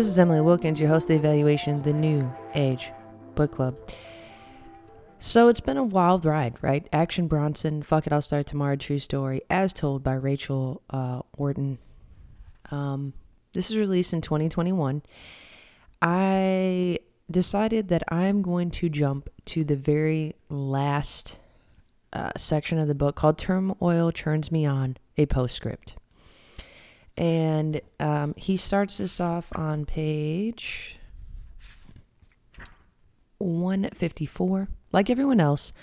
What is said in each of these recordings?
This is Emily Wilkins, your host of the evaluation, the New Age Book Club. So it's been a wild ride, right? Action Bronson, Fuck It, I'll Start Tomorrow, True Story, as told by Rachel uh. Um, this is released in 2021. I decided that I'm going to jump to the very last uh, section of the book called Turmoil Turns Me On, a postscript. And um, he starts this off on page 154. Like everyone else,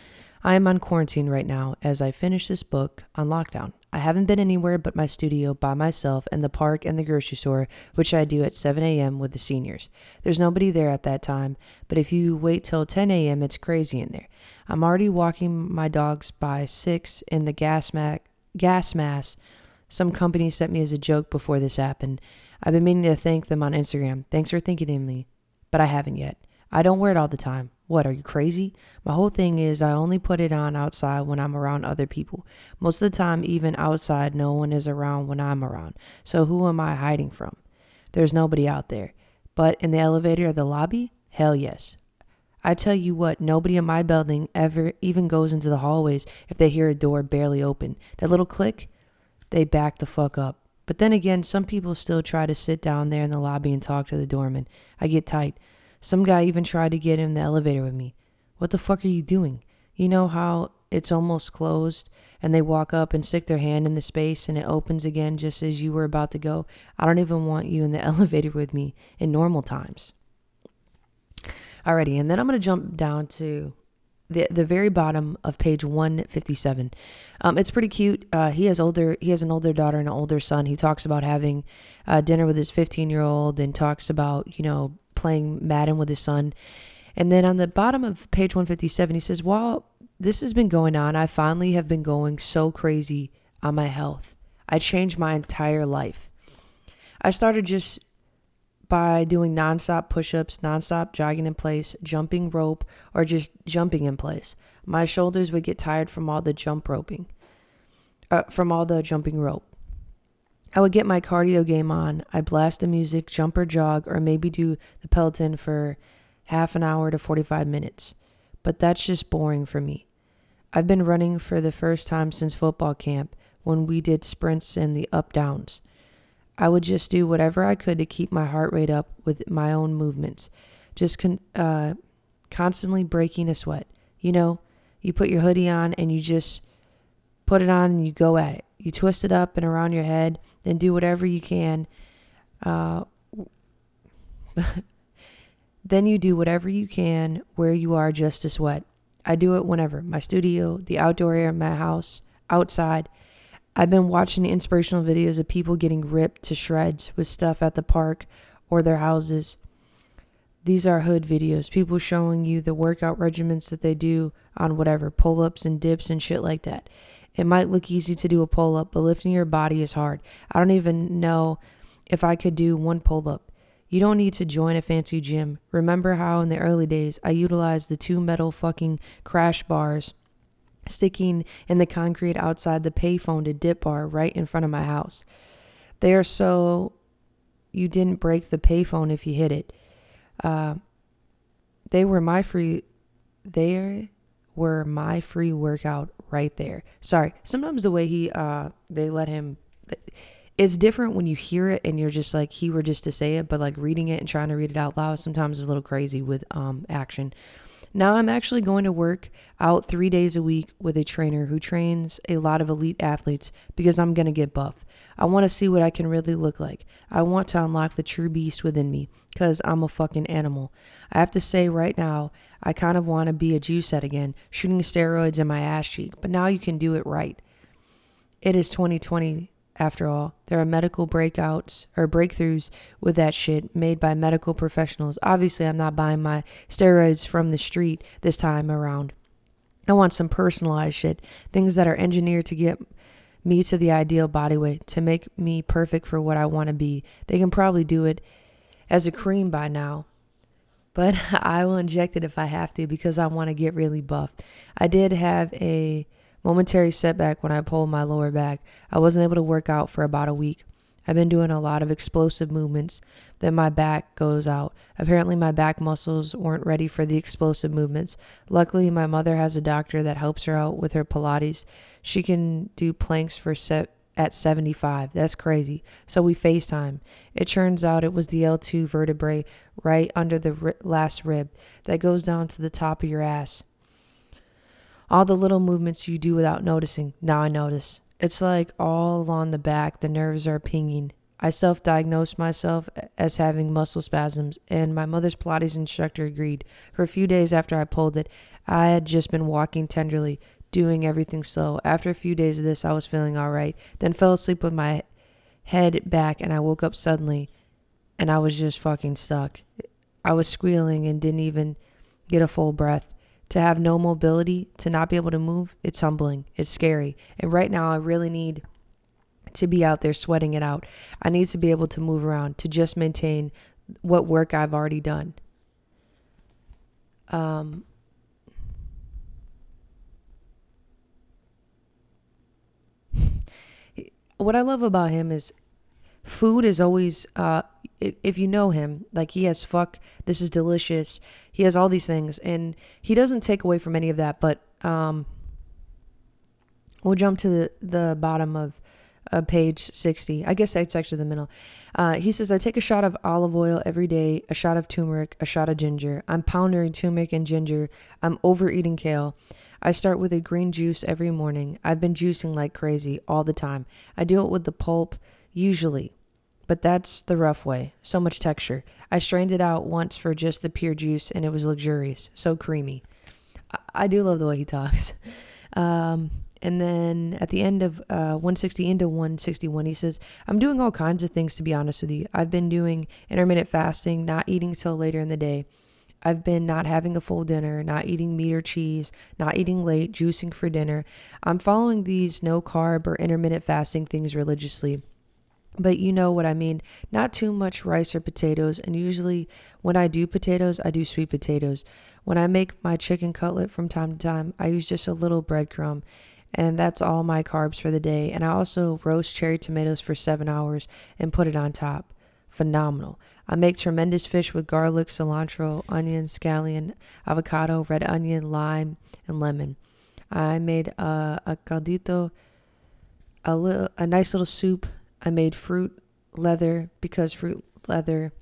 I am on quarantine right now as I finish this book on lockdown. I haven't been anywhere but my studio by myself and the park and the grocery store, which I do at 7 a.m. with the seniors. There's nobody there at that time, but if you wait till 10 a.m., it's crazy in there. I'm already walking my dogs by 6 in the gas, ma- gas mask some company sent me as a joke before this happened. I've been meaning to thank them on Instagram. Thanks for thinking of me, but I haven't yet. I don't wear it all the time. What, are you crazy? My whole thing is I only put it on outside when I'm around other people. Most of the time, even outside, no one is around when I'm around. So who am I hiding from? There's nobody out there. But in the elevator or the lobby? Hell yes. I tell you what, nobody in my building ever even goes into the hallways if they hear a door barely open. That little click, they back the fuck up. But then again, some people still try to sit down there in the lobby and talk to the doorman. I get tight. Some guy even tried to get in the elevator with me. What the fuck are you doing? You know how it's almost closed and they walk up and stick their hand in the space and it opens again just as you were about to go? I don't even want you in the elevator with me in normal times. Alrighty, and then I'm to jump down to the the very bottom of page 157. Um, it's pretty cute. Uh, he has older he has an older daughter and an older son. He talks about having uh, dinner with his 15 year old and talks about you know playing Madden with his son. And then on the bottom of page 157, he says, "While this has been going on, I finally have been going so crazy on my health. I changed my entire life. I started just by doing nonstop push ups, nonstop jogging in place, jumping rope, or just jumping in place. My shoulders would get tired from all the jump roping, uh, from all the jumping rope. I would get my cardio game on. I blast the music, jump or jog, or maybe do the Peloton for half an hour to 45 minutes. But that's just boring for me. I've been running for the first time since football camp when we did sprints and the up downs. I would just do whatever I could to keep my heart rate up with my own movements, just con- uh, constantly breaking a sweat. You know, you put your hoodie on and you just put it on and you go at it. You twist it up and around your head, then do whatever you can. Uh, then you do whatever you can where you are just to sweat. I do it whenever my studio, the outdoor of my house, outside. I've been watching inspirational videos of people getting ripped to shreds with stuff at the park or their houses. These are hood videos, people showing you the workout regimens that they do on whatever, pull ups and dips and shit like that. It might look easy to do a pull up, but lifting your body is hard. I don't even know if I could do one pull up. You don't need to join a fancy gym. Remember how in the early days I utilized the two metal fucking crash bars sticking in the concrete outside the payphone to dip bar right in front of my house. They are so you didn't break the payphone if you hit it. Uh, they were my free. They were my free workout right there. Sorry. Sometimes the way he uh they let him. It's different when you hear it and you're just like he were just to say it, but like reading it and trying to read it out loud sometimes is a little crazy with um action. Now I'm actually going to work out three days a week with a trainer who trains a lot of elite athletes because I'm going to get buff. I want to see what I can really look like. I want to unlock the true beast within me because I'm a fucking animal. I have to say right now, I kind of want to be a juice head again, shooting steroids in my ass cheek, but now you can do it right. It is 2020 after all. There are medical breakouts or breakthroughs with that shit made by medical professionals. Obviously, I'm not buying my steroids from the street this time around. I want some personalized shit, things that are engineered to get me to the ideal body weight, to make me perfect for what I want to be. They can probably do it as a cream by now. But I will inject it if I have to because I want to get really buff. I did have a momentary setback when I pulled my lower back. I wasn't able to work out for about a week. I've been doing a lot of explosive movements. Then my back goes out. Apparently, my back muscles weren't ready for the explosive movements. Luckily, my mother has a doctor that helps her out with her Pilates. She can do planks for set at 75. That's crazy. So we FaceTime. It turns out it was the L2 vertebrae right under the ri- last rib that goes down to the top of your ass. All the little movements you do without noticing. Now I notice. It's like all along the back, the nerves are pinging. I self diagnosed myself as having muscle spasms, and my mother's Pilates instructor agreed. For a few days after I pulled it, I had just been walking tenderly, doing everything slow. After a few days of this, I was feeling all right, then fell asleep with my head back, and I woke up suddenly, and I was just fucking stuck. I was squealing and didn't even get a full breath. To have no mobility, to not be able to move, it's humbling. It's scary. And right now, I really need to be out there sweating it out. I need to be able to move around to just maintain what work I've already done. Um, what I love about him is food is always uh if, if you know him like he has fuck this is delicious he has all these things and he doesn't take away from any of that but um we'll jump to the the bottom of uh, page 60 i guess it's actually the middle. Uh, he says i take a shot of olive oil every day a shot of turmeric a shot of ginger. I'm pounding turmeric and ginger. I'm overeating kale. I start with a green juice every morning. I've been juicing like crazy all the time. I do it with the pulp, usually, but that's the rough way. So much texture. I strained it out once for just the pure juice, and it was luxurious. So creamy. I, I do love the way he talks. Um, and then at the end of uh, 160 into 161, he says, I'm doing all kinds of things to be honest with you. I've been doing intermittent fasting, not eating till later in the day. I've been not having a full dinner, not eating meat or cheese, not eating late, juicing for dinner. I'm following these no carb or intermittent fasting things religiously. But you know what I mean. Not too much rice or potatoes. And usually, when I do potatoes, I do sweet potatoes. When I make my chicken cutlet from time to time, I use just a little breadcrumb. And that's all my carbs for the day. And I also roast cherry tomatoes for seven hours and put it on top. Phenomenal. I make tremendous fish with garlic, cilantro, onion, scallion, avocado, red onion, lime, and lemon. I made a, a caldito, a, little, a nice little soup. I made fruit leather because fruit leather,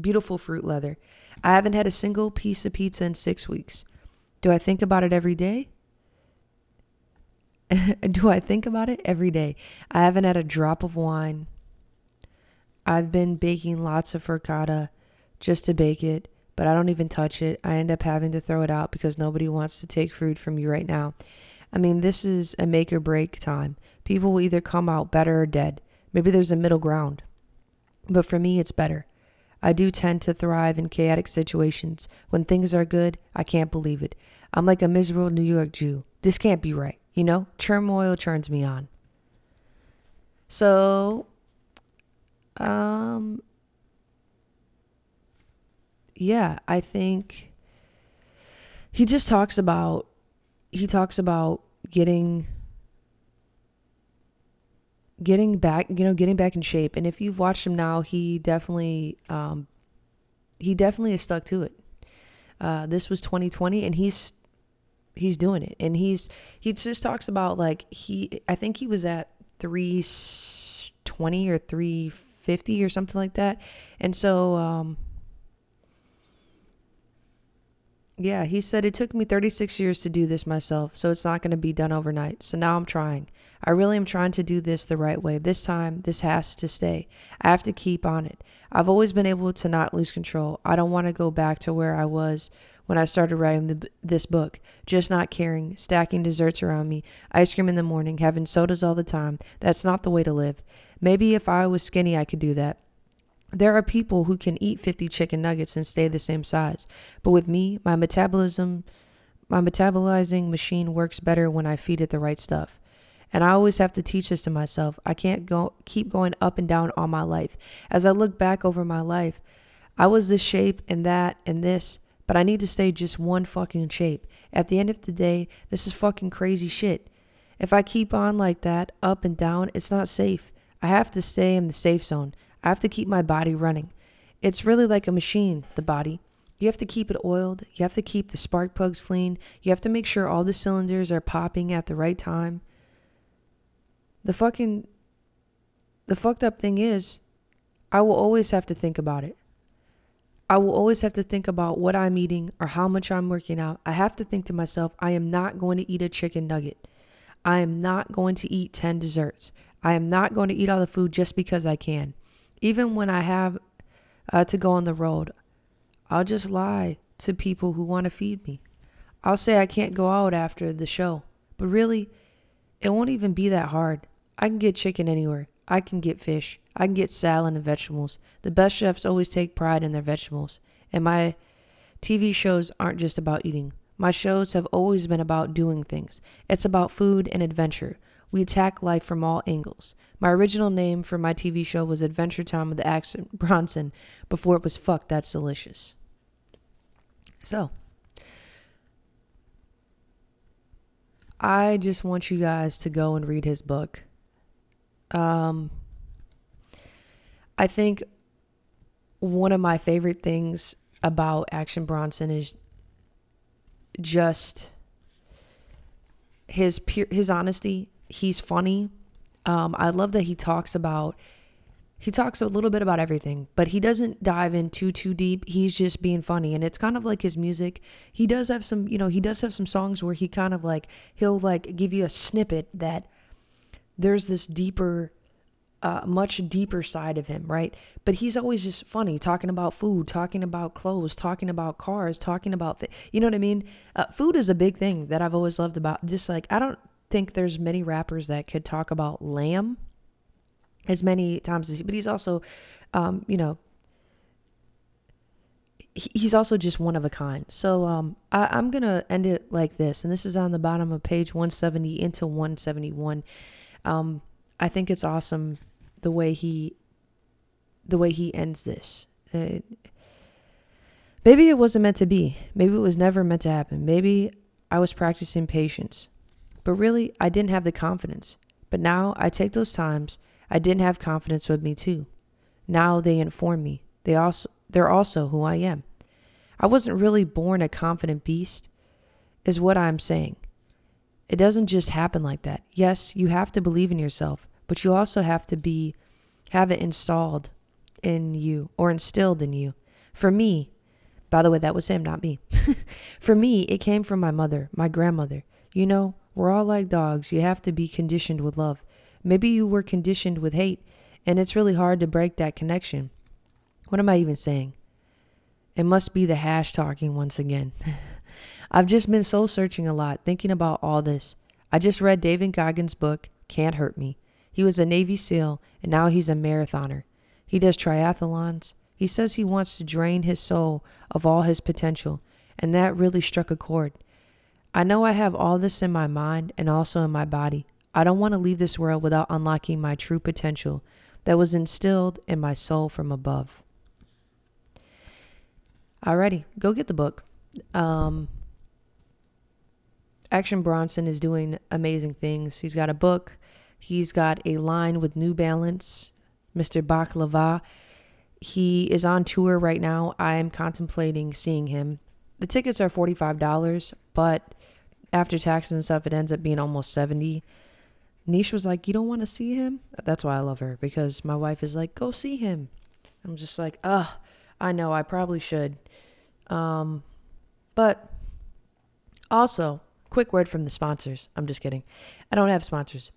beautiful fruit leather. I haven't had a single piece of pizza in six weeks. Do I think about it every day? Do I think about it every day? I haven't had a drop of wine I've been baking lots of frittata just to bake it, but I don't even touch it. I end up having to throw it out because nobody wants to take food from you right now. I mean, this is a make or break time. People will either come out better or dead. Maybe there's a middle ground. But for me, it's better. I do tend to thrive in chaotic situations. When things are good, I can't believe it. I'm like a miserable New York Jew. This can't be right. You know, turmoil turns me on. So um, yeah, I think he just talks about he talks about getting getting back, you know, getting back in shape. And if you've watched him now, he definitely um he definitely is stuck to it. Uh this was 2020 and he's he's doing it. And he's he just talks about like he I think he was at 320 or 350 or something like that. And so, um, yeah, he said it took me 36 years to do this myself, so it's not going to be done overnight. So now I'm trying. I really am trying to do this the right way. This time, this has to stay. I have to keep on it. I've always been able to not lose control. I don't want to go back to where I was when I started writing the, this book. Just not caring, stacking desserts around me, ice cream in the morning, having sodas all the time. That's not the way to live. Maybe if I was skinny, I could do that. There are people who can eat 50 chicken nuggets and stay the same size. But with me, my metabolism, my metabolizing machine works better when I feed it the right stuff. And I always have to teach this to myself. I can't go keep going up and down all my life. As I look back over my life, I was this shape and that and this, but I need to stay just one fucking shape. At the end of the day, this is fucking crazy shit. If I keep on like that, up and down, it's not safe. I have to stay in the safe zone. I have to keep my body running. It's really like a machine, the body. You have to keep it oiled. You have to keep the spark plugs clean. You have to make sure all the cylinders are popping at the right time. The fucking the fucked up thing is I will always have to think about it. I will always have to think about what I'm eating or how much I'm working out. I have to think to myself, I am not going to eat a chicken nugget. I am not going to eat 10 desserts. I am not going to eat all the food just because I can. Even when I have uh, to go on the road, I'll just lie to people who want to feed me. I'll say I can't go out after the show, but really, it won't even be that hard. I can get chicken anywhere. I can get fish. I can get salad and vegetables. The best chefs always take pride in their vegetables. And my TV shows aren't just about eating. My shows have always been about doing things. It's about food and adventure. We attack life from all angles. My original name for my TV show was Adventure Time with the Action Bronson before it was Fuck That's Delicious. So, I just want you guys to go and read his book. Um, I think one of my favorite things about Action Bronson is just his pure his honesty. He's funny. Um, I love that he talks about he talks a little bit about everything, but he doesn't dive in too too deep. He's just being funny, and it's kind of like his music. He does have some, you know, he does have some songs where he kind of like he'll like give you a snippet that there's this deeper uh, much deeper side of him, right? But he's always just funny, talking about food, talking about clothes, talking about cars, talking about, th- you know what I mean? Uh, food is a big thing that I've always loved about. Just like I don't think there's many rappers that could talk about lamb as many times as, he, but he's also, um, you know, he's also just one of a kind. So um, I, am gonna end it like this, and this is on the bottom of page 170 into 171. Um, I think it's awesome the way he the way he ends this. Uh, maybe it wasn't meant to be. Maybe it was never meant to happen. Maybe I was practicing patience. But really, I didn't have the confidence. But now I take those times I didn't have confidence with me too. Now they inform me. They also they're also who I am. I wasn't really born a confident beast, is what I'm saying. It doesn't just happen like that. Yes, you have to believe in yourself, but you also have to be have it installed in you or instilled in you. For me, by the way, that was him, not me. For me, it came from my mother, my grandmother. You know, we're all like dogs. You have to be conditioned with love. Maybe you were conditioned with hate, and it's really hard to break that connection. What am I even saying? It must be the hash talking once again. I've just been soul searching a lot, thinking about all this. I just read David Goggins' book, Can't Hurt Me. He was a Navy SEAL, and now he's a marathoner. He does triathlons. He says he wants to drain his soul of all his potential, and that really struck a chord. I know I have all this in my mind and also in my body. I don't want to leave this world without unlocking my true potential that was instilled in my soul from above. Alrighty, go get the book. Um, Action Bronson is doing amazing things. He's got a book. He's got a line with New Balance, Mr. Baklava. He is on tour right now. I'm contemplating seeing him. The tickets are $45, but after taxes and stuff, it ends up being almost 70 Niche was like, You don't want to see him? That's why I love her because my wife is like, Go see him. I'm just like, Ugh, I know, I probably should. Um, but also, quick word from the sponsors. I'm just kidding. I don't have sponsors.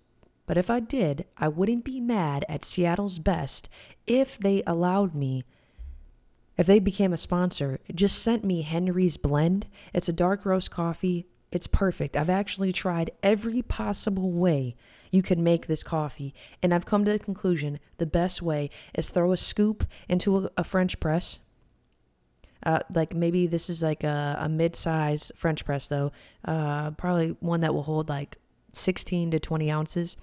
But if I did, I wouldn't be mad at Seattle's Best if they allowed me, if they became a sponsor, just sent me Henry's Blend. It's a dark roast coffee. It's perfect. I've actually tried every possible way you can make this coffee, and I've come to the conclusion the best way is throw a scoop into a, a French press. Uh, like maybe this is like a, a mid-size French press though, uh, probably one that will hold like 16 to 20 ounces.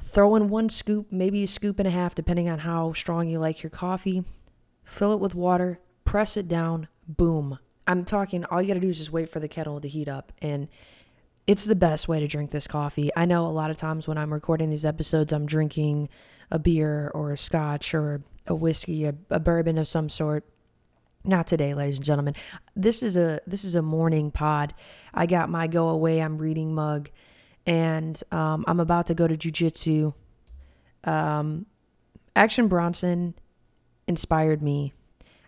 Throw in one scoop, maybe a scoop and a half, depending on how strong you like your coffee. Fill it with water, press it down, boom. I'm talking, all you gotta do is just wait for the kettle to heat up. And it's the best way to drink this coffee. I know a lot of times when I'm recording these episodes, I'm drinking a beer or a scotch or a whiskey, a, a bourbon of some sort. Not today, ladies and gentlemen. This is a this is a morning pod. I got my go away. I'm reading mug, and um, I'm about to go to jujitsu. Um, Action Bronson inspired me.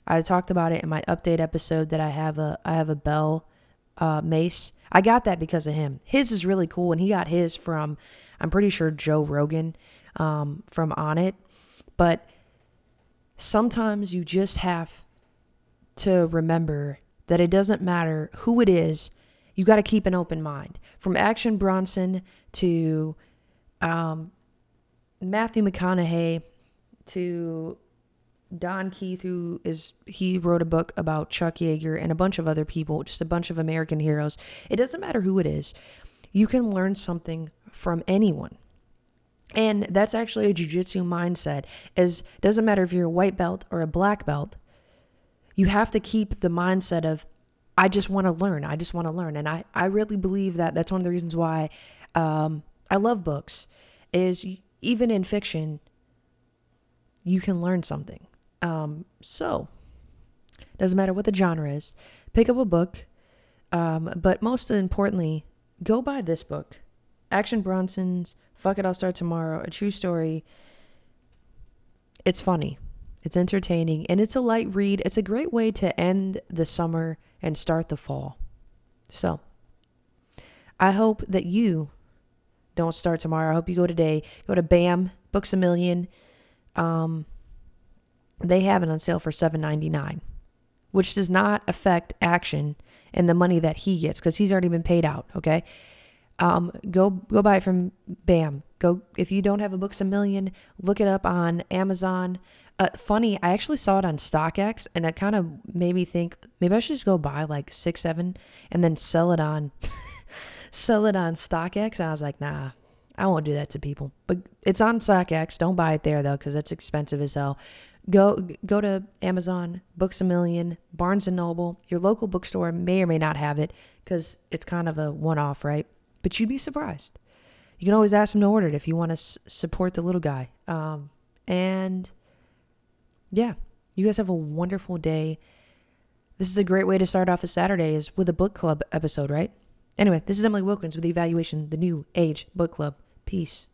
I talked about it in my update episode that I have a I have a bell uh, mace. I got that because of him. His is really cool, and he got his from I'm pretty sure Joe Rogan um, from It. But sometimes you just have to remember that it doesn't matter who it is. You got to keep an open mind. From Action Bronson to um, Matthew McConaughey to Don Keith, who is he wrote a book about Chuck Yeager and a bunch of other people, just a bunch of American heroes. It doesn't matter who it is. You can learn something from anyone. And that's actually a jujitsu mindset. Is doesn't matter if you're a white belt or a black belt. You have to keep the mindset of I just want to learn. I just want to learn. And I, I really believe that that's one of the reasons why um, I love books is even in fiction, you can learn something. Um, so, doesn't matter what the genre is, pick up a book. Um, but most importantly, go buy this book Action Bronson's Fuck It, I'll Start Tomorrow, a true story. It's funny, it's entertaining, and it's a light read. It's a great way to end the summer and start the fall. So, I hope that you don't start tomorrow. I hope you go today. Go to BAM, Books a Million. Um, they have it on sale for seven ninety nine, which does not affect action and the money that he gets because he's already been paid out. Okay, um, go go buy it from Bam. Go if you don't have a Books a Million, look it up on Amazon. Uh, funny, I actually saw it on StockX, and it kind of made me think maybe I should just go buy like six, seven, and then sell it on sell it on StockX. And I was like, nah, I won't do that to people. But it's on StockX. Don't buy it there though, because it's expensive as hell. Go go to Amazon, Books a Million, Barnes and Noble. Your local bookstore may or may not have it because it's kind of a one off, right? But you'd be surprised. You can always ask them to order it if you want to s- support the little guy. Um, and yeah, you guys have a wonderful day. This is a great way to start off a Saturday is with a book club episode, right? Anyway, this is Emily Wilkins with the Evaluation, the New Age Book Club. Peace.